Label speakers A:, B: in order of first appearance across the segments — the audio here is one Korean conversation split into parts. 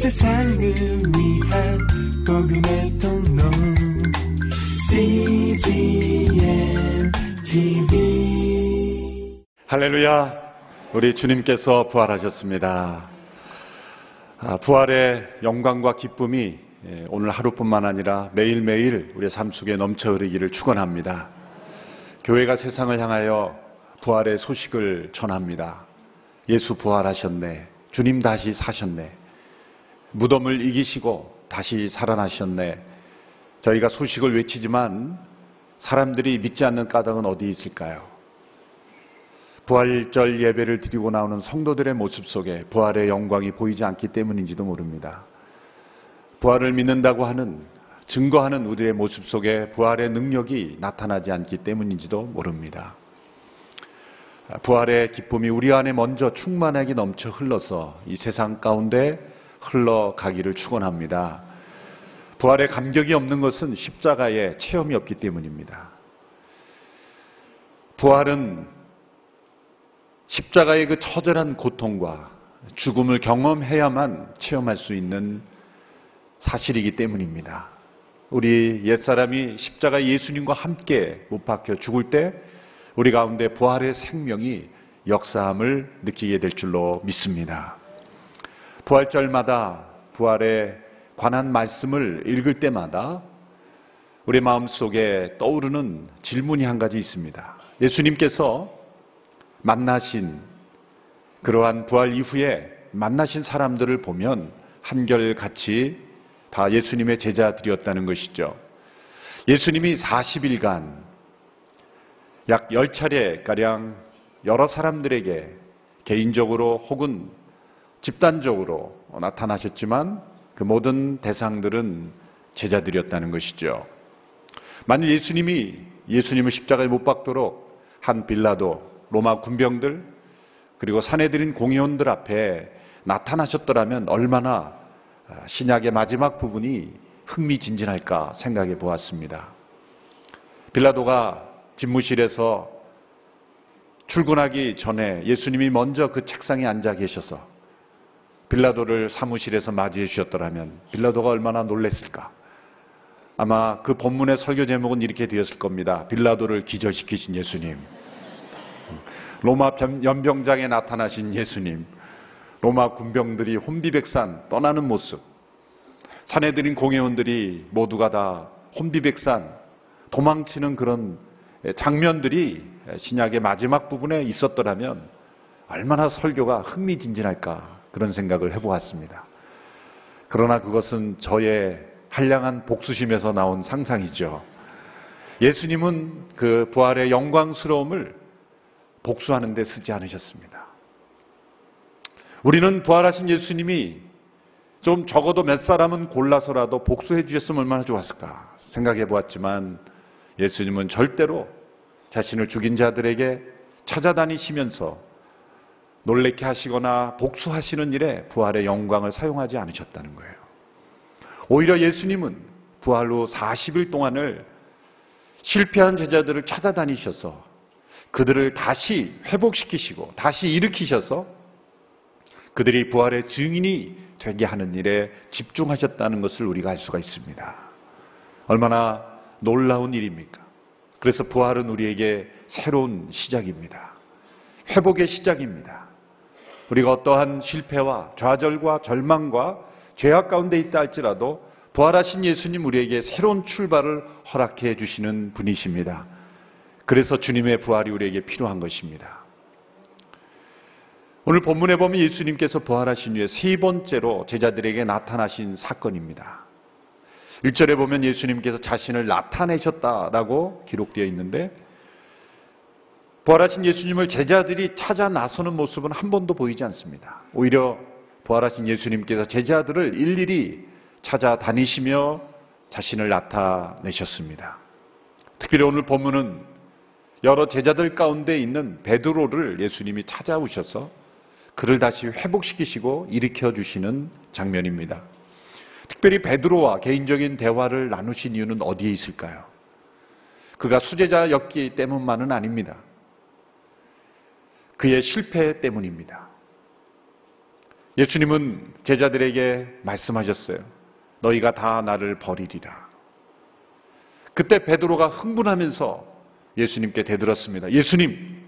A: 세상을 위한 복음의 통로 CGM TV
B: 할렐루야. 우리 주님께서 부활하셨습니다. 아, 부활의 영광과 기쁨이 예, 오늘 하루뿐만 아니라 매일매일 우리의 삶 속에 넘쳐 흐르기를 축원합니다. 교회가 세상을 향하여 부활의 소식을 전합니다. 예수 부활하셨네. 주님 다시 사셨네. 무덤을 이기시고 다시 살아나셨네. 저희가 소식을 외치지만 사람들이 믿지 않는 까닭은 어디 있을까요? 부활절 예배를 드리고 나오는 성도들의 모습 속에 부활의 영광이 보이지 않기 때문인지도 모릅니다. 부활을 믿는다고 하는 증거하는 우리의 모습 속에 부활의 능력이 나타나지 않기 때문인지도 모릅니다. 부활의 기쁨이 우리 안에 먼저 충만하게 넘쳐 흘러서 이 세상 가운데 흘러가기를 축원합니다. 부활의 감격이 없는 것은 십자가의 체험이 없기 때문입니다. 부활은 십자가의 그 처절한 고통과 죽음을 경험해야만 체험할 수 있는 사실이기 때문입니다. 우리 옛사람이 십자가 예수님과 함께 못 박혀 죽을 때 우리 가운데 부활의 생명이 역사함을 느끼게 될 줄로 믿습니다. 부활절마다 부활에 관한 말씀을 읽을 때마다 우리 마음 속에 떠오르는 질문이 한 가지 있습니다. 예수님께서 만나신 그러한 부활 이후에 만나신 사람들을 보면 한결같이 다 예수님의 제자들이었다는 것이죠. 예수님이 40일간 약 10차례가량 여러 사람들에게 개인적으로 혹은 집단적으로 나타나셨지만 그 모든 대상들은 제자들이었다는 것이죠. 만약 예수님이 예수님을 십자가에 못 박도록 한 빌라도 로마 군병들 그리고 사내들인 공의원들 앞에 나타나셨더라면 얼마나 신약의 마지막 부분이 흥미진진할까 생각해 보았습니다. 빌라도가 집무실에서 출근하기 전에 예수님이 먼저 그 책상에 앉아 계셔서 빌라도를 사무실에서 맞이해 주셨더라면 빌라도가 얼마나 놀랬을까? 아마 그 본문의 설교 제목은 이렇게 되었을 겁니다. 빌라도를 기절시키신 예수님. 로마 연병장에 나타나신 예수님. 로마 군병들이 혼비백산 떠나는 모습. 사내들인 공회원들이 모두가 다 혼비백산 도망치는 그런 장면들이 신약의 마지막 부분에 있었더라면 얼마나 설교가 흥미진진할까 그런 생각을 해보았습니다. 그러나 그것은 저의 한량한 복수심에서 나온 상상이죠. 예수님은 그 부활의 영광스러움을 복수하는 데 쓰지 않으셨습니다. 우리는 부활하신 예수님이 좀 적어도 몇 사람은 골라서라도 복수해 주셨으면 얼마나 좋았을까 생각해 보았지만 예수님은 절대로 자신을 죽인 자들에게 찾아다니시면서 놀래게 하시거나 복수하시는 일에 부활의 영광을 사용하지 않으셨다는 거예요. 오히려 예수님은 부활 후 40일 동안을 실패한 제자들을 찾아다니셔서 그들을 다시 회복시키시고 다시 일으키셔서 그들이 부활의 증인이 되게 하는 일에 집중하셨다는 것을 우리가 알 수가 있습니다. 얼마나 놀라운 일입니까? 그래서 부활은 우리에게 새로운 시작입니다. 회복의 시작입니다. 우리가 어떠한 실패와 좌절과 절망과 죄악 가운데 있다 할지라도 부활하신 예수님 우리에게 새로운 출발을 허락해 주시는 분이십니다. 그래서 주님의 부활이 우리에게 필요한 것입니다. 오늘 본문에 보면 예수님께서 부활하신 후에 세 번째로 제자들에게 나타나신 사건입니다. 1절에 보면 예수님께서 자신을 나타내셨다라고 기록되어 있는데 부활하신 예수님을 제자들이 찾아 나서는 모습은 한 번도 보이지 않습니다. 오히려 부활하신 예수님께서 제자들을 일일이 찾아다니시며 자신을 나타내셨습니다. 특별히 오늘 본문은 여러 제자들 가운데 있는 베드로를 예수님이 찾아오셔서 그를 다시 회복시키시고 일으켜 주시는 장면입니다. 특별히 베드로와 개인적인 대화를 나누신 이유는 어디에 있을까요? 그가 수제자였기 때문만은 아닙니다. 그의 실패 때문입니다. 예수님은 제자들에게 말씀하셨어요. 너희가 다 나를 버리리라. 그때 베드로가 흥분하면서 예수님께 대들었습니다. 예수님,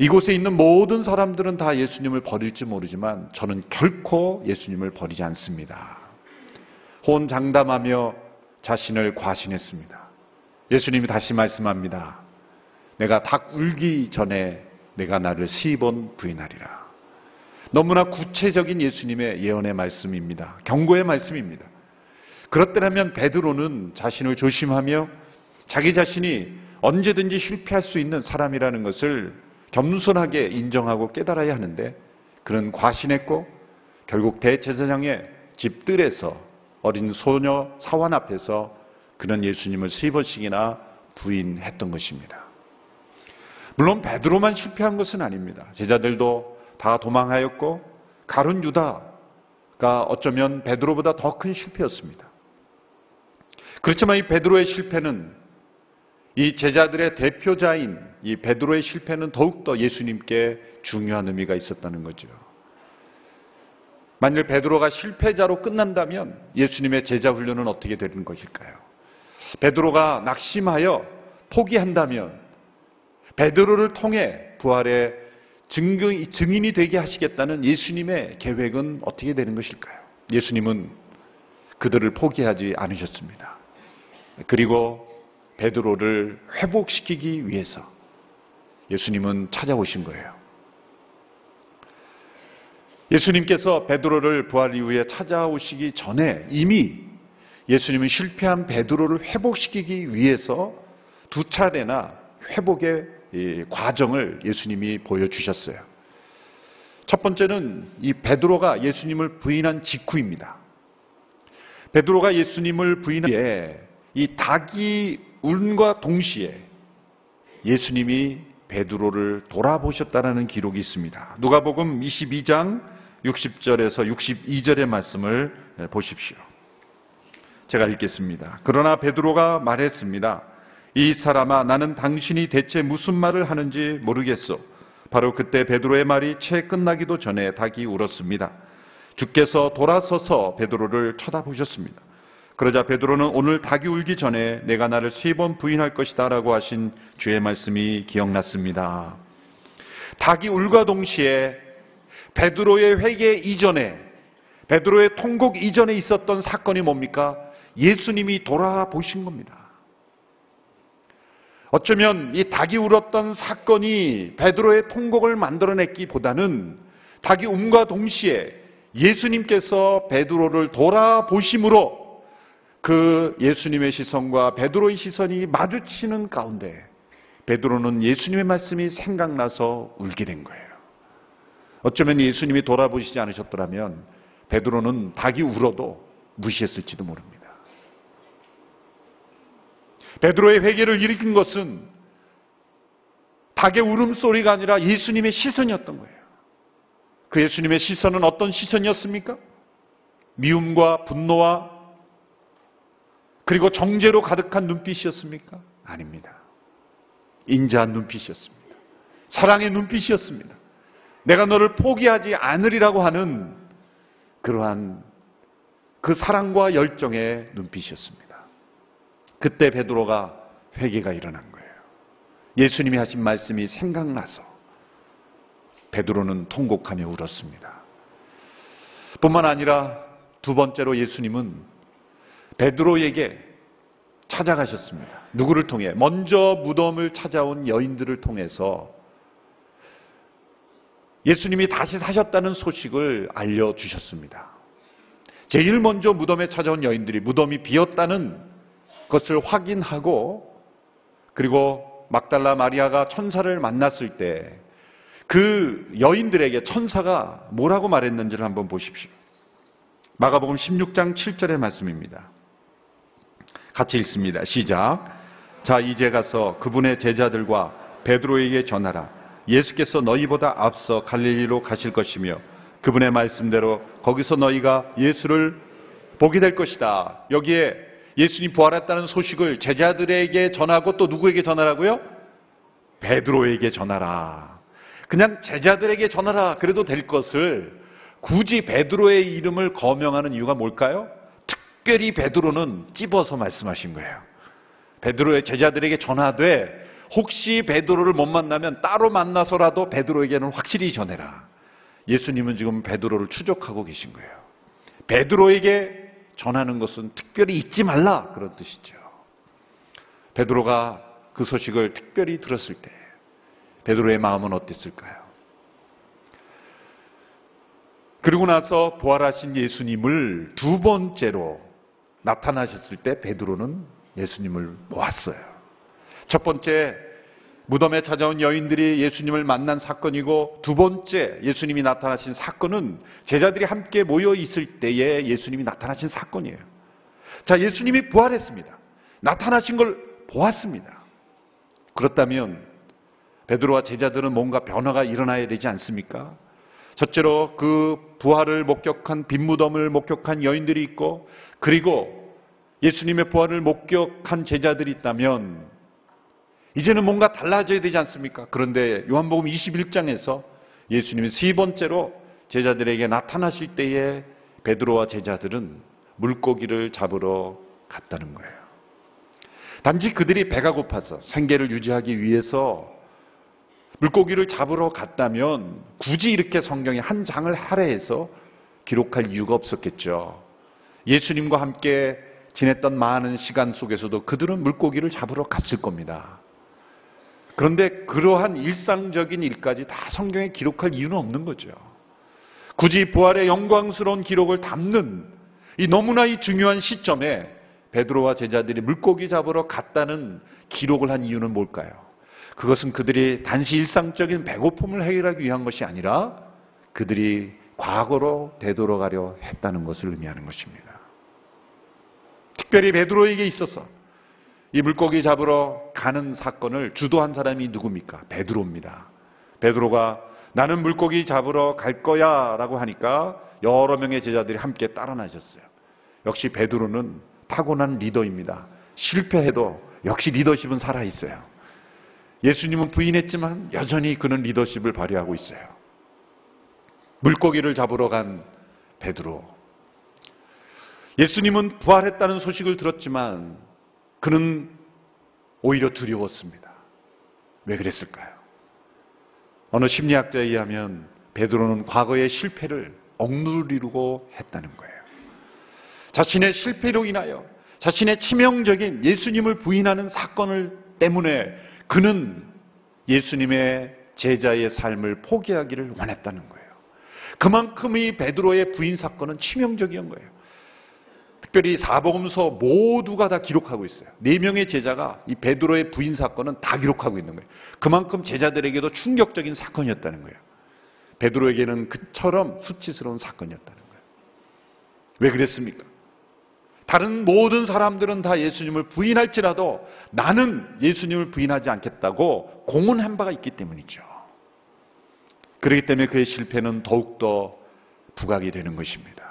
B: 이곳에 있는 모든 사람들은 다 예수님을 버릴지 모르지만 저는 결코 예수님을 버리지 않습니다. 혼장담하며 자신을 과신했습니다. 예수님이 다시 말씀합니다. 내가 닭 울기 전에 내가 나를 세번 부인하리라. 너무나 구체적인 예수님의 예언의 말씀입니다. 경고의 말씀입니다. 그렇더라면 베드로는 자신을 조심하며 자기 자신이 언제든지 실패할 수 있는 사람이라는 것을 겸손하게 인정하고 깨달아야 하는데 그는 과신했고 결국 대제사장의 집들에서 어린 소녀 사원 앞에서 그는 예수님을 세 번씩이나 부인했던 것입니다. 물론 베드로만 실패한 것은 아닙니다. 제자들도 다 도망하였고 가룟 유다가 어쩌면 베드로보다 더 큰 실패였습니다. 그렇지만 이 베드로의 실패는 이 제자들의 대표자인 이 베드로의 실패는 더욱더 예수님께 중요한 의미가 있었다는 거죠. 만일 베드로가 실패자로 끝난다면 예수님의 제자 훈련은 어떻게 되는 것일까요? 베드로가 낙심하여 포기한다면 베드로를 통해 부활의 증거, 증인 이 되게 하시겠다는 예수님의 계획은 어떻게 되는 것일까요? 예수님은 그들을 포기하지 않으셨습니다. 그리고 베드로를 회복시키기 위해서 예수님은 찾아오신 거예요. 예수님께서 베드로를 부활 이후에 찾아오시기 전에 이미 예수님은 실패한 베드로를 회복시키기 위해서 두 차례나 회복의 과정을 예수님이 보여주셨어요. 첫 번째는 이 베드로가 예수님을 부인한 직후입니다. 베드로가 예수님을 부인한 뒤에 이 닭이 울과 동시에 예수님이 베드로를 돌아보셨다라는 기록이 있습니다. 누가복음 22장 60절에서 62절의 말씀을 보십시오. 제가 읽겠습니다. 그러나 베드로가 말했습니다. 이 사람아 나는 당신이 대체 무슨 말을 하는지 모르겠어. 바로 그때 베드로의 말이 채 끝나기도 전에 닭이 울었습니다. 주께서 돌아서서 베드로를 쳐다보셨습니다. 그러자 베드로는 오늘 닭이 울기 전에 내가 나를 세 번 부인할 것이다라고 하신 주의 말씀이 기억났습니다. 닭이 울과 동시에 베드로의 회개 이전에 베드로의 통곡 이전에 있었던 사건이 뭡니까? 예수님이 돌아보신 겁니다. 어쩌면 이 닭이 울었던 사건이 베드로의 통곡을 만들어냈기보다는 닭이 움과 동시에 예수님께서 베드로를 돌아보심으로 그 예수님의 시선과 베드로의 시선이 마주치는 가운데 베드로는 예수님의 말씀이 생각나서 울게 된 거예요. 어쩌면 예수님이 돌아보시지 않으셨더라면 베드로는 닭이 울어도 무시했을지도 모릅니다. 베드로의 회개를 일으킨 것은 닭의 울음소리가 아니라 예수님의 시선이었던 거예요. 그 예수님의 시선은 어떤 시선이었습니까? 미움과 분노와 그리고 정죄로 가득한 눈빛이었습니까? 아닙니다. 인자한 눈빛이었습니다. 사랑의 눈빛이었습니다. 내가 너를 포기하지 않으리라고 하는 그러한 그 사랑과 열정의 눈빛이었습니다. 그때 베드로가 회개가 일어난 거예요. 예수님이 하신 말씀이 생각나서 베드로는 통곡하며 울었습니다. 뿐만 아니라 두 번째로 예수님은 베드로에게 찾아가셨습니다. 누구를 통해? 먼저 무덤을 찾아온 여인들을 통해서 예수님이 다시 사셨다는 소식을 알려주셨습니다. 제일 먼저 무덤에 찾아온 여인들이 무덤이 비었다는 것을 확인하고 그리고 막달라 마리아가 천사를 만났을 때 그 여인들에게 천사가 뭐라고 말했는지를 한번 보십시오. 마가복음 16장 7절의 말씀입니다. 같이 읽습니다. 시작. 자, 이제 가서 그분의 제자들과 베드로에게 전하라. 예수께서 너희보다 앞서 갈릴리로 가실 것이며 그분의 말씀대로 거기서 너희가 예수를 보게 될 것이다. 여기에 예수님 부활했다는 소식을 제자들에게 전하고 또 누구에게 전하라고요? 베드로에게 전하라. 그냥 제자들에게 전하라. 그래도 될 것을 굳이 베드로의 이름을 거명하는 이유가 뭘까요? 특별히 베드로는 찝어서 말씀하신 거예요. 베드로의 제자들에게 전하되 혹시 베드로를 못 만나면 따로 만나서라도 베드로에게는 확실히 전해라. 예수님은 지금 베드로를 추적하고 계신 거예요. 베드로에게 전하는 것은 특별히 잊지 말라 그런 뜻이죠. 베드로가 그 소식을 특별히 들었을 때 베드로의 마음은 어땠을까요? 그리고 나서 부활하신 예수님을 두 번째로 나타나셨을 때 베드로는 예수님을 보았어요. 첫 번째 무덤에 찾아온 여인들이 예수님을 만난 사건이고 두 번째 예수님이 나타나신 사건은 제자들이 함께 모여 있을 때에 예수님이 나타나신 사건이에요. 자, 예수님이 부활했습니다. 나타나신 걸 보았습니다. 그렇다면 베드로와 제자들은 뭔가 변화가 일어나야 되지 않습니까? 첫째로 그 부활을 목격한 빈무덤을 목격한 여인들이 있고 그리고 예수님의 부활을 목격한 제자들이 있다면 이제는 뭔가 달라져야 되지 않습니까? 그런데 요한복음 21장에서 예수님이 세 번째로 제자들에게 나타나실 때에 베드로와 제자들은 물고기를 잡으러 갔다는 거예요. 단지 그들이 배가 고파서 생계를 유지하기 위해서 물고기를 잡으러 갔다면 굳이 이렇게 성경에 한 장을 할애해서 기록할 이유가 없었겠죠. 예수님과 함께 지냈던 많은 시간 속에서도 그들은 물고기를 잡으러 갔을 겁니다. 그런데 그러한 일상적인 일까지 다 성경에 기록할 이유는 없는 거죠. 굳이 부활의 영광스러운 기록을 담는 이 너무나 이 중요한 시점에 베드로와 제자들이 물고기 잡으러 갔다는 기록을 한 이유는 뭘까요? 그것은 그들이 단시 일상적인 배고픔을 해결하기 위한 것이 아니라 그들이 과거로 되돌아가려 했다는 것을 의미하는 것입니다. 특별히 베드로에게 있어서 이 물고기 잡으러 가는 사건을 주도한 사람이 누굽니까? 베드로입니다. 베드로가 나는 물고기 잡으러 갈 거야 라고 하니까 여러 명의 제자들이 함께 따라 나셨어요. 역시 베드로는 타고난 리더입니다. 실패해도 역시 리더십은 살아있어요. 예수님은 부인했지만 여전히 그는 리더십을 발휘하고 있어요. 물고기를 잡으러 간 베드로. 예수님은 부활했다는 소식을 들었지만 그는 오히려 두려웠습니다. 왜 그랬을까요? 어느 심리학자에 의하면 베드로는 과거의 실패를 억누르려고 했다는 거예요. 자신의 실패로 인하여 자신의 치명적인 예수님을 부인하는 사건을 때문에 그는 예수님의 제자의 삶을 포기하기를 원했다는 거예요. 그만큼 이 베드로의 부인 사건은 치명적인 거예요. 특별히 사복음서 모두가 다 기록하고 있어요. 네 명의 제자가 이 베드로의 부인 사건은 다 기록하고 있는 거예요. 그만큼 제자들에게도 충격적인 사건이었다는 거예요. 베드로에게는 그처럼 수치스러운 사건이었다는 거예요. 왜 그랬습니까? 다른 모든 사람들은 다 예수님을 부인할지라도 나는 예수님을 부인하지 않겠다고 공언한 바가 있기 때문이죠. 그렇기 때문에 그의 실패는 더욱더 부각이 되는 것입니다.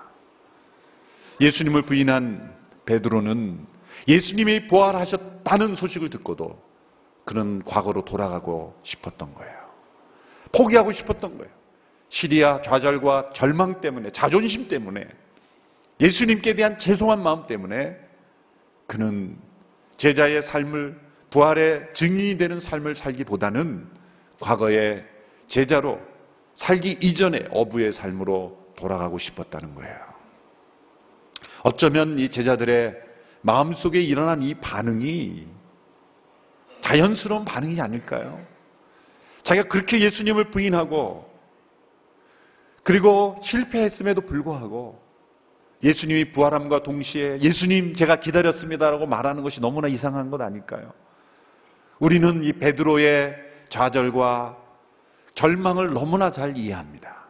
B: 예수님을 부인한 베드로는 예수님이 부활하셨다는 소식을 듣고도 그는 과거로 돌아가고 싶었던 거예요. 포기하고 싶었던 거예요. 시리아 좌절과 절망 때문에, 자존심 때문에, 예수님께 대한 죄송한 마음 때문에 그는 제자의 삶을 부활의 증인이 되는 삶을 살기보다는 과거의 제자로 살기 이전의 어부의 삶으로 돌아가고 싶었다는 거예요. 어쩌면 이 제자들의 마음속에 일어난 이 반응이 자연스러운 반응이 아닐까요? 자기가 그렇게 예수님을 부인하고 그리고 실패했음에도 불구하고 예수님이 부활함과 동시에 예수님 제가 기다렸습니다라고 말하는 것이 너무나 이상한 것 아닐까요? 우리는 이 베드로의 좌절과 절망을 너무나 잘 이해합니다.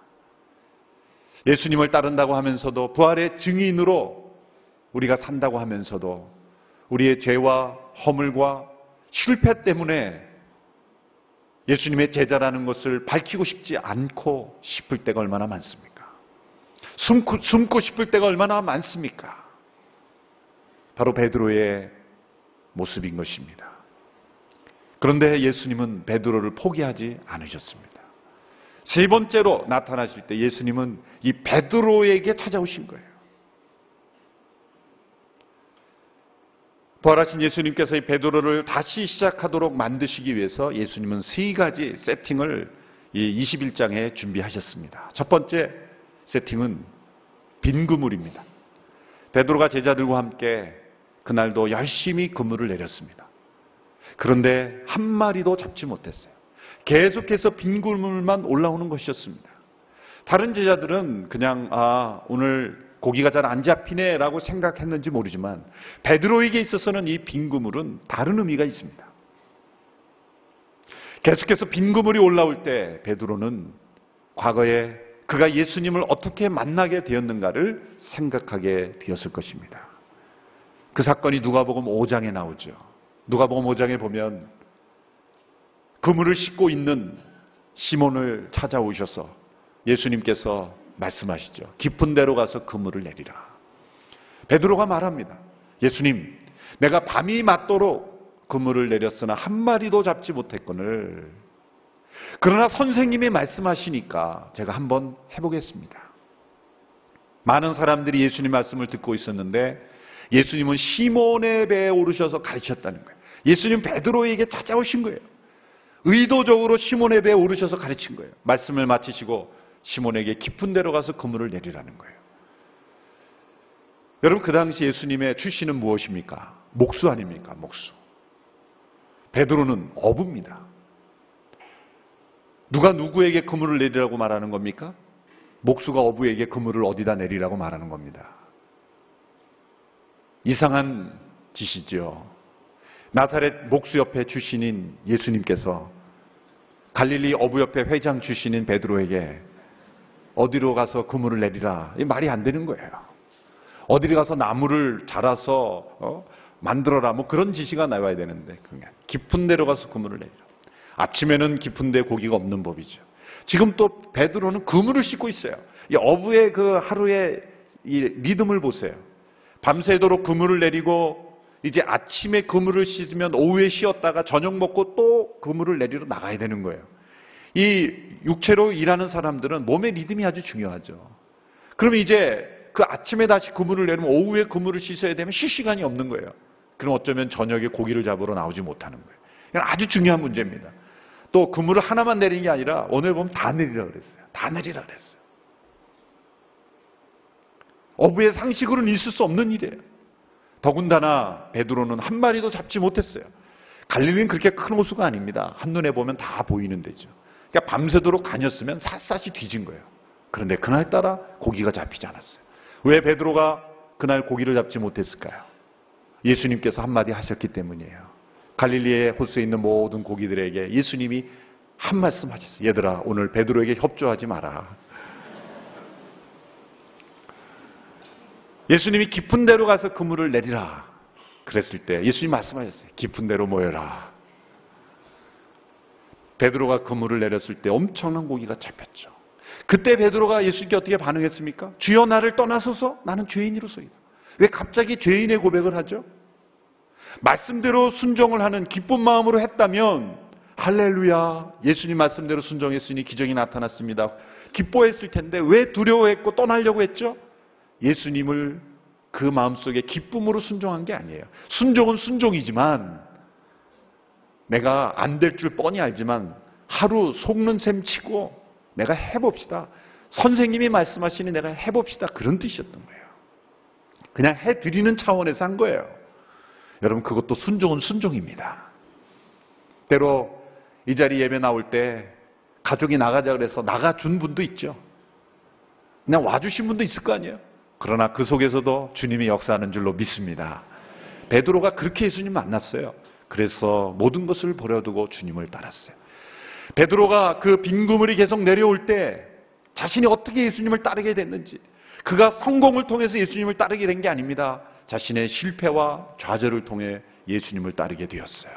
B: 예수님을 따른다고 하면서도 부활의 증인으로 우리가 산다고 하면서도 우리의 죄와 허물과 실패 때문에 예수님의 제자라는 것을 밝히고 싶지 않고 싶을 때가 얼마나 많습니까? 숨고, 숨고 싶을 때가 얼마나 많습니까? 바로 베드로의 모습인 것입니다. 그런데 예수님은 베드로를 포기하지 않으셨습니다. 세 번째로 나타나실 때 예수님은 이 베드로에게 찾아오신 거예요. 부활하신 예수님께서 이 베드로를 다시 시작하도록 만드시기 위해서 예수님은 세 가지 세팅을 이 21장에 준비하셨습니다. 첫 번째 세팅은 빈 그물입니다. 베드로가 제자들과 함께 그날도 열심히 그물을 내렸습니다. 그런데 한 마리도 잡지 못했어요. 계속해서 빈 그물만 올라오는 것이었습니다. 다른 제자들은 그냥 아 오늘 고기가 잘 안 잡히네라고 생각했는지 모르지만 베드로에게 있어서는 이 빈 그물은 다른 의미가 있습니다. 계속해서 빈 그물이 올라올 때 베드로는 과거에 그가 예수님을 어떻게 만나게 되었는가를 생각하게 되었을 것입니다. 그 사건이 누가복음 5장에 나오죠. 누가복음 5장에 보면 그물을 싣고 있는 시몬을 찾아오셔서 예수님께서 말씀하시죠. 깊은 데로 가서 그물을 내리라. 베드로가 말합니다. 예수님, 내가 밤이 맞도록 그물을 내렸으나 한 마리도 잡지 못했거늘. 그러나 선생님이 말씀하시니까 제가 한번 해보겠습니다. 많은 사람들이 예수님 말씀을 듣고 있었는데 예수님은 시몬의 배에 오르셔서 가르쳤다는 거예요. 예수님 베드로에게 찾아오신 거예요. 의도적으로 시몬의 배에 오르셔서 가르친 거예요. 말씀을 마치시고 시몬에게 깊은 데로 가서 그물을 내리라는 거예요. 여러분 그 당시 예수님의 출신은 무엇입니까? 목수 아닙니까? 목수. 베드로는 어부입니다. 누가 누구에게 그물을 내리라고 말하는 겁니까? 목수가 어부에게 그물을 어디다 내리라고 말하는 겁니다. 이상한 짓이죠. 나사렛 목수협회 출신인 예수님께서 갈릴리 어부협회 회장 출신인 베드로에게 어디로 가서 그물을 내리라. 이 말이 안 되는 거예요. 어디로 가서 나무를 자라서 어? 만들어라. 뭐 그런 지시가 나와야 되는데 그냥 깊은 데로 가서 그물을 내리라. 아침에는 깊은 데 고기가 없는 법이죠. 지금 또 베드로는 그물을 싣고 있어요. 이 어부의 그 하루의 이 리듬을 보세요. 밤새도록 그물을 내리고 이제 아침에 그물을 씻으면 오후에 쉬었다가 저녁 먹고 또 그물을 내리러 나가야 되는 거예요. 이 육체로 일하는 사람들은 몸의 리듬이 아주 중요하죠. 그러면 이제 그 아침에 다시 그물을 내리면 오후에 그물을 씻어야 되면 쉴 시간이 없는 거예요. 그럼 어쩌면 저녁에 고기를 잡으러 나오지 못하는 거예요. 이건 아주 중요한 문제입니다. 또 그물을 하나만 내리는 게 아니라 오늘 보면 다 내리라 그랬어요. 다 내리라 그랬어요. 어부의 상식으로는 있을 수 없는 일이에요. 더군다나 베드로는 한 마리도 잡지 못했어요. 갈릴리는 그렇게 큰 호수가 아닙니다. 한눈에 보면 다 보이는 데죠. 그러니까 밤새도록 다녔으면 샅샅이 뒤진 거예요. 그런데 그날따라 고기가 잡히지 않았어요. 왜 베드로가 그날 고기를 잡지 못했을까요? 예수님께서 한마디 하셨기 때문이에요. 갈릴리의 호수에 있는 모든 고기들에게 예수님이 한 말씀 하셨어요. 얘들아, 오늘 베드로에게 협조하지 마라. 예수님이 깊은 데로 가서 그물을 내리라. 그랬을 때 예수님 말씀하셨어요. 깊은 데로 모여라. 베드로가 그물을 내렸을 때 엄청난 고기가 잡혔죠. 그때 베드로가 예수님께 어떻게 반응했습니까? 주여 나를 떠나소서 나는 죄인이로소이다. 왜 갑자기 죄인의 고백을 하죠? 말씀대로 순종을 하는 기쁜 마음으로 했다면 할렐루야 예수님 말씀대로 순종했으니 기적이 나타났습니다. 기뻐했을 텐데 왜 두려워했고 떠나려고 했죠? 예수님을 그 마음속에 기쁨으로 순종한 게 아니에요. 순종은 순종이지만 내가 안 될 줄 뻔히 알지만 하루 속는 셈 치고 내가 해봅시다. 선생님이 말씀하시니 내가 해봅시다. 그런 뜻이었던 거예요. 그냥 해드리는 차원에서 한 거예요. 여러분 그것도 순종은 순종입니다. 때로 이 자리 예배 나올 때 가족이 나가자 그래서 나가준 분도 있죠. 그냥 와주신 분도 있을 거 아니에요. 그러나 그 속에서도 주님이 역사하는 줄로 믿습니다. 베드로가 그렇게 예수님 만났어요. 그래서 모든 것을 버려두고 주님을 따랐어요. 베드로가 그 빈 구물이 계속 내려올 때 자신이 어떻게 예수님을 따르게 됐는지 그가 성공을 통해서 예수님을 따르게 된 게 아닙니다. 자신의 실패와 좌절을 통해 예수님을 따르게 되었어요.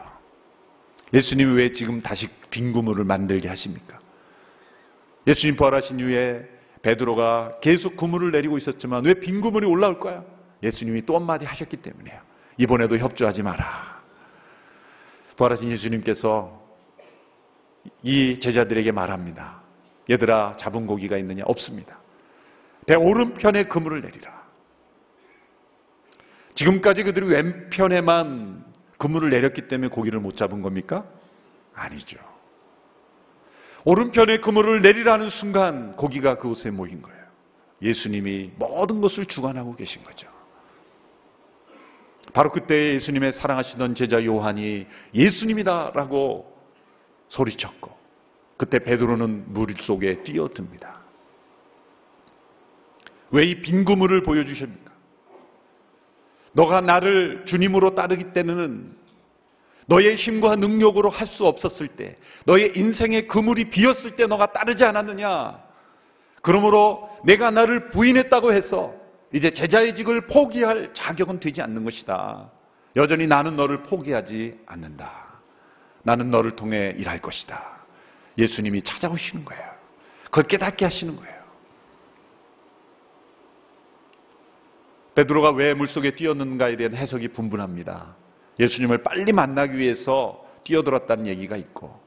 B: 예수님이 왜 지금 다시 빈 구물을 만들게 하십니까? 예수님 부활하신 이후에 베드로가 계속 그물을 내리고 있었지만 왜 빈 구물이 올라올까요? 예수님이 또 한마디 하셨기 때문이에요. 이번에도 협조하지 마라. 부활하신 예수님께서 이 제자들에게 말합니다. 얘들아, 잡은 고기가 있느냐? 없습니다. 배 오른편에 그물을 내리라. 지금까지 그들이 왼편에만 그물을 내렸기 때문에 고기를 못 잡은 겁니까? 아니죠. 오른편에 그물을 내리라는 순간 고기가 그곳에 모인 거예요. 예수님이 모든 것을 주관하고 계신 거죠. 바로 그때 예수님의 사랑하시던 제자 요한이 예수님이다라고 소리쳤고 그때 베드로는 물 속에 뛰어듭니다. 왜 이빈 그물을 보여주십니까? 너가 나를 주님으로 따르기 때는 너의 힘과 능력으로 할 수 없었을 때, 너의 인생의 그물이 비었을 때 너가 따르지 않았느냐? 그러므로 내가 나를 부인했다고 해서 이제 제자의 직을 포기할 자격은 되지 않는 것이다. 여전히 나는 너를 포기하지 않는다. 나는 너를 통해 일할 것이다. 예수님이 찾아오시는 거예요. 그걸 깨닫게 하시는 거예요. 베드로가 왜 물속에 뛰었는가에 대한 해석이 분분합니다. 예수님을 빨리 만나기 위해서 뛰어들었다는 얘기가 있고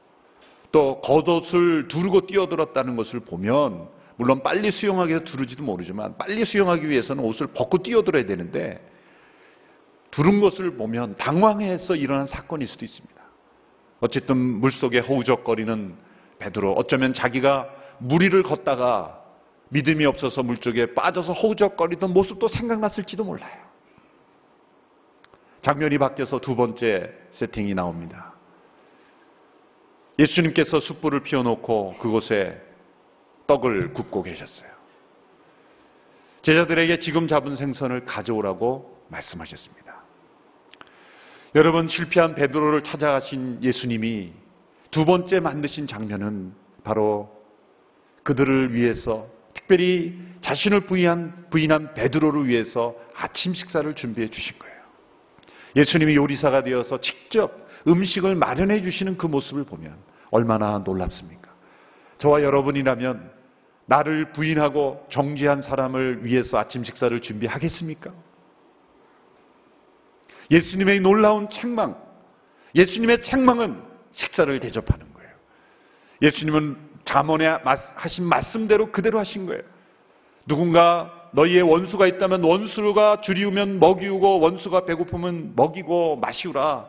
B: 또 겉옷을 두르고 뛰어들었다는 것을 보면 물론 빨리 수영하기 위해서 두르지도 모르지만 빨리 수영하기 위해서는 옷을 벗고 뛰어들어야 되는데 두른 것을 보면 당황해서 일어난 사건일 수도 있습니다. 어쨌든 물속에 허우적거리는 베드로 어쩌면 자기가 무리를 걷다가 믿음이 없어서 물속에 빠져서 허우적거리던 모습도 생각났을지도 몰라요. 장면이 바뀌어서 두 번째 세팅이 나옵니다. 예수님께서 숯불을 피워놓고 그곳에 떡을 굽고 계셨어요. 제자들에게 지금 잡은 생선을 가져오라고 말씀하셨습니다. 여러분 실패한 베드로를 찾아가신 예수님이 두 번째 만드신 장면은 바로 그들을 위해서 특별히 자신을 부인한, 부인한 베드로를 위해서 아침 식사를 준비해 주신 거예요. 예수님이 요리사가 되어서 직접 음식을 마련해 주시는 그 모습을 보면 얼마나 놀랍습니까? 저와 여러분이라면 나를 부인하고 정죄한 사람을 위해서 아침 식사를 준비하겠습니까? 예수님의 놀라운 책망, 예수님의 책망은 식사를 대접하는 거예요. 예수님은 잠언에 하신 말씀대로 그대로 하신 거예요. 누군가 너희의 원수가 있다면 원수가 줄이우면 먹이우고 원수가 배고프면 먹이고 마시우라.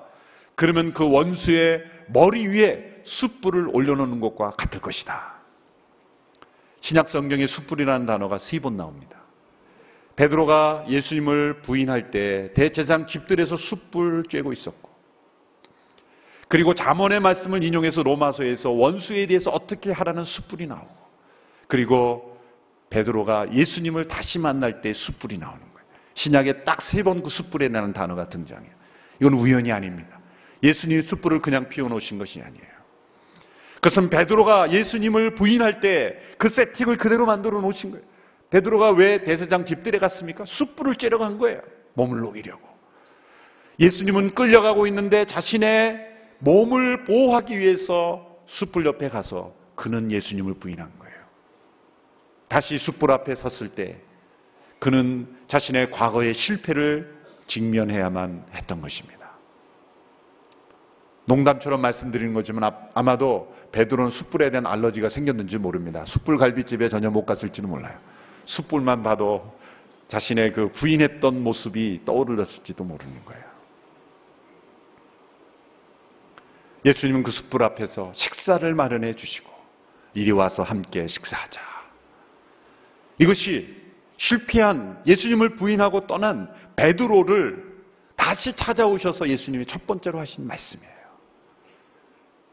B: 그러면 그 원수의 머리 위에 숯불을 올려놓는 것과 같을 것이다. 신약 성경에 숯불이라는 단어가 세 번 나옵니다. 베드로가 예수님을 부인할 때 대제상 집들에서 숯불 쬐고 있었고 그리고 잠언의 말씀을 인용해서 로마서에서 원수에 대해서 어떻게 하라는 숯불이 나오고 그리고 베드로가 예수님을 다시 만날 때 숯불이 나오는 거예요. 신약에 딱 세 번 그 숯불이라는 단어가 등장해요. 이건 우연이 아닙니다. 예수님이 숯불을 그냥 피워놓으신 것이 아니에요. 그것은 베드로가 예수님을 부인할 때 그 세팅을 그대로 만들어 놓으신 거예요. 베드로가 왜 대세장 집들에 갔습니까? 숯불을 쬐러 간 거예요. 몸을 녹이려고. 예수님은 끌려가고 있는데 자신의 몸을 보호하기 위해서 숯불 옆에 가서 그는 예수님을 부인한 거예요. 다시 숯불 앞에 섰을 때 그는 자신의 과거의 실패를 직면해야만 했던 것입니다. 농담처럼 말씀드리는 거지만 아마도 베드로는 숯불에 대한 알러지가 생겼는지 모릅니다. 숯불 갈비집에 전혀 못 갔을지도 몰라요. 숯불만 봐도 자신의 그 부인했던 모습이 떠오르었을지도 모르는 거예요. 예수님은 그 숯불 앞에서 식사를 마련해 주시고 이리 와서 함께 식사하자. 이것이 실패한 예수님을 부인하고 떠난 베드로를 다시 찾아오셔서 예수님이 첫 번째로 하신 말씀이에요.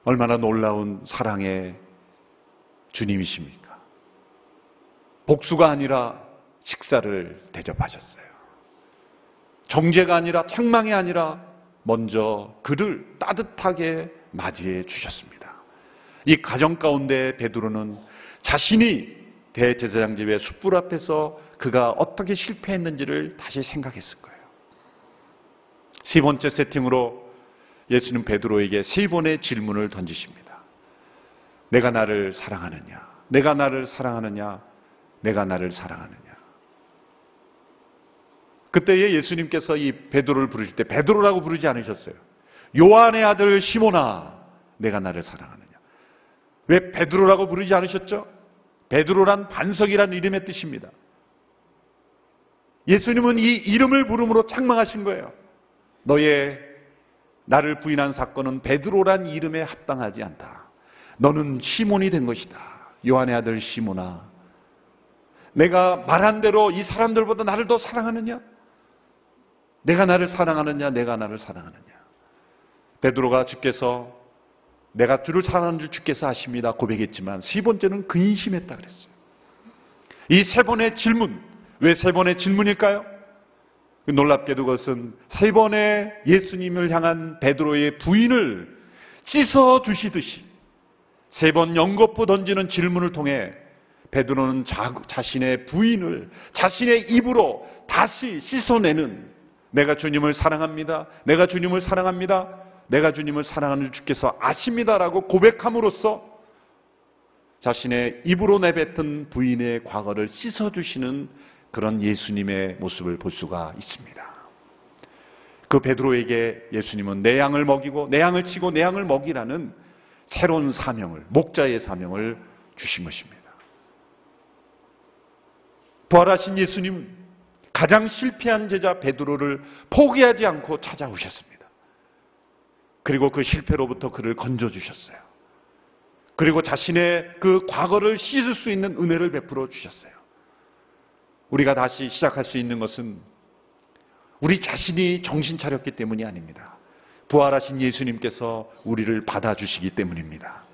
B: 얼마나 놀라운 사랑의 주님이십니까? 복수가 아니라 식사를 대접하셨어요. 정죄가 아니라 책망이 아니라 먼저 그를 따뜻하게 맞이해 주셨습니다. 이 가정 가운데 베드로는 자신이 대제사장 집의 숯불 앞에서 그가 어떻게 실패했는지를 다시 생각했을 거예요. 세 번째 세팅으로 예수님 베드로에게 세 번의 질문을 던지십니다. 내가 나를 사랑하느냐? 내가 나를 사랑하느냐? 내가 나를 사랑하느냐? 그때에 예수님께서 이 베드로를 부르실 때 베드로라고 부르지 않으셨어요. 요한의 아들 시모나, 내가 나를 사랑하느냐? 왜 베드로라고 부르지 않으셨죠? 베드로란 반석이란 이름의 뜻입니다. 예수님은 이 이름을 부름으로 책망하신 거예요. 너의 나를 부인한 사건은 베드로란 이름에 합당하지 않다. 너는 시몬이 된 것이다. 요한의 아들 시몬아. 내가 말한 대로 이 사람들보다 나를 더 사랑하느냐? 내가 나를 사랑하느냐? 내가 나를 사랑하느냐? 베드로가 주께서 내가 주를 사랑하는 줄 주께서 아십니다. 고백했지만 세 번째는 근심했다 그랬어요. 이 세 번의 질문, 왜 세 번의 질문일까요? 놀랍게도 그것은 세 번의 예수님을 향한 베드로의 부인을 씻어 주시듯이 세 번 연거푸 던지는 질문을 통해 베드로는 자, 자신의 부인을 자신의 입으로 다시 씻어내는 내가 주님을 사랑합니다. 내가 주님을 사랑합니다. 내가 주님을 사랑하는 주께서 아십니다라고 고백함으로써 자신의 입으로 내뱉은 부인의 과거를 씻어주시는 그런 예수님의 모습을 볼 수가 있습니다. 그 베드로에게 예수님은 내 양을 먹이고 내 양을 치고 내 양을 먹이라는 새로운 사명을 목자의 사명을 주신 것입니다. 부활하신 예수님은 가장 실패한 제자 베드로를 포기하지 않고 찾아오셨습니다. 그리고 그 실패로부터 그를 건져주셨어요. 그리고 자신의 그 과거를 씻을 수 있는 은혜를 베풀어 주셨어요. 우리가 다시 시작할 수 있는 것은 우리 자신이 정신 차렸기 때문이 아닙니다. 부활하신 예수님께서 우리를 받아주시기 때문입니다.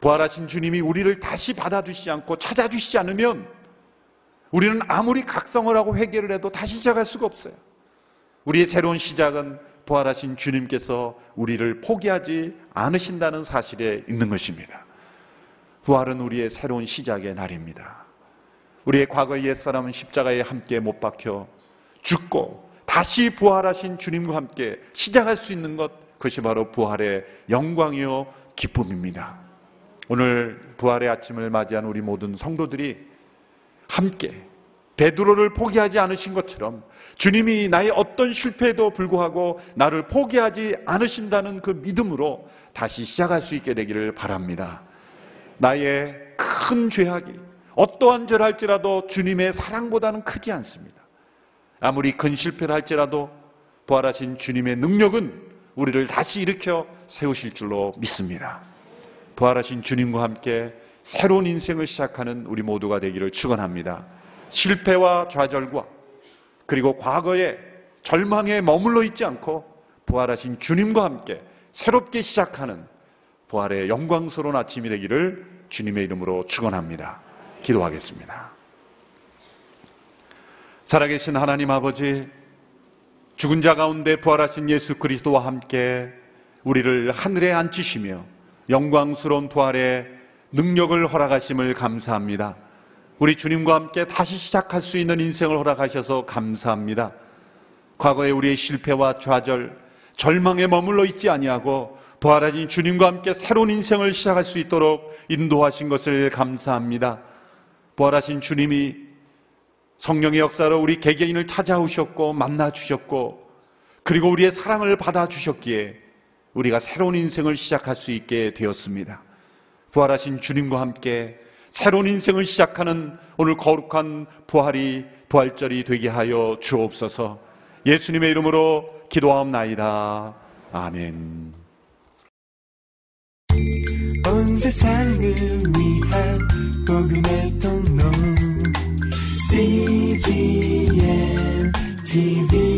B: 부활하신 주님이 우리를 다시 받아주시지 않고 찾아주시지 않으면 우리는 아무리 각성을 하고 회개를 해도 다시 시작할 수가 없어요. 우리의 새로운 시작은 부활하신 주님께서 우리를 포기하지 않으신다는 사실에 있는 것입니다. 부활은 우리의 새로운 시작의 날입니다. 우리의 과거의 옛사람은 십자가에 함께 못 박혀 죽고 다시 부활하신 주님과 함께 시작할 수 있는 것, 그것이 바로 부활의 영광이요 기쁨입니다. 오늘 부활의 아침을 맞이한 우리 모든 성도들이 함께 베드로를 포기하지 않으신 것처럼 주님이 나의 어떤 실패에도 불구하고 나를 포기하지 않으신다는 그 믿음으로 다시 시작할 수 있게 되기를 바랍니다. 나의 큰 죄악이 어떠한 죄를 할지라도 주님의 사랑보다는 크지 않습니다. 아무리 큰 실패를 할지라도 부활하신 주님의 능력은 우리를 다시 일으켜 세우실 줄로 믿습니다. 부활하신 주님과 함께 새로운 인생을 시작하는 우리 모두가 되기를 축원합니다. 실패와 좌절과 그리고 과거의 절망에 머물러 있지 않고 부활하신 주님과 함께 새롭게 시작하는 부활의 영광스러운 아침이 되기를 주님의 이름으로 축원합니다. 기도하겠습니다. 살아계신 하나님 아버지 죽은 자 가운데 부활하신 예수 그리스도와 함께 우리를 하늘에 앉히시며 영광스러운 부활의 능력을 허락하심을 감사합니다. 우리 주님과 함께 다시 시작할 수 있는 인생을 허락하셔서 감사합니다. 과거에 우리의 실패와 좌절, 절망에 머물러 있지 아니하고 부활하신 주님과 함께 새로운 인생을 시작할 수 있도록 인도하신 것을 감사합니다. 부활하신 주님이 성령의 역사로 우리 개개인을 찾아오셨고 만나 주셨고 그리고 우리의 사랑을 받아 주셨기에 우리가 새로운 인생을 시작할 수 있게 되었습니다. 부활하신 주님과 함께 새로운 인생을 시작하는 오늘 거룩한 부활이 부활절이 되게 하여 주옵소서. 예수님의 이름으로 기도하옵나이다. 아멘.
A: 온 세상을 위한 복음의 통로 CGM TV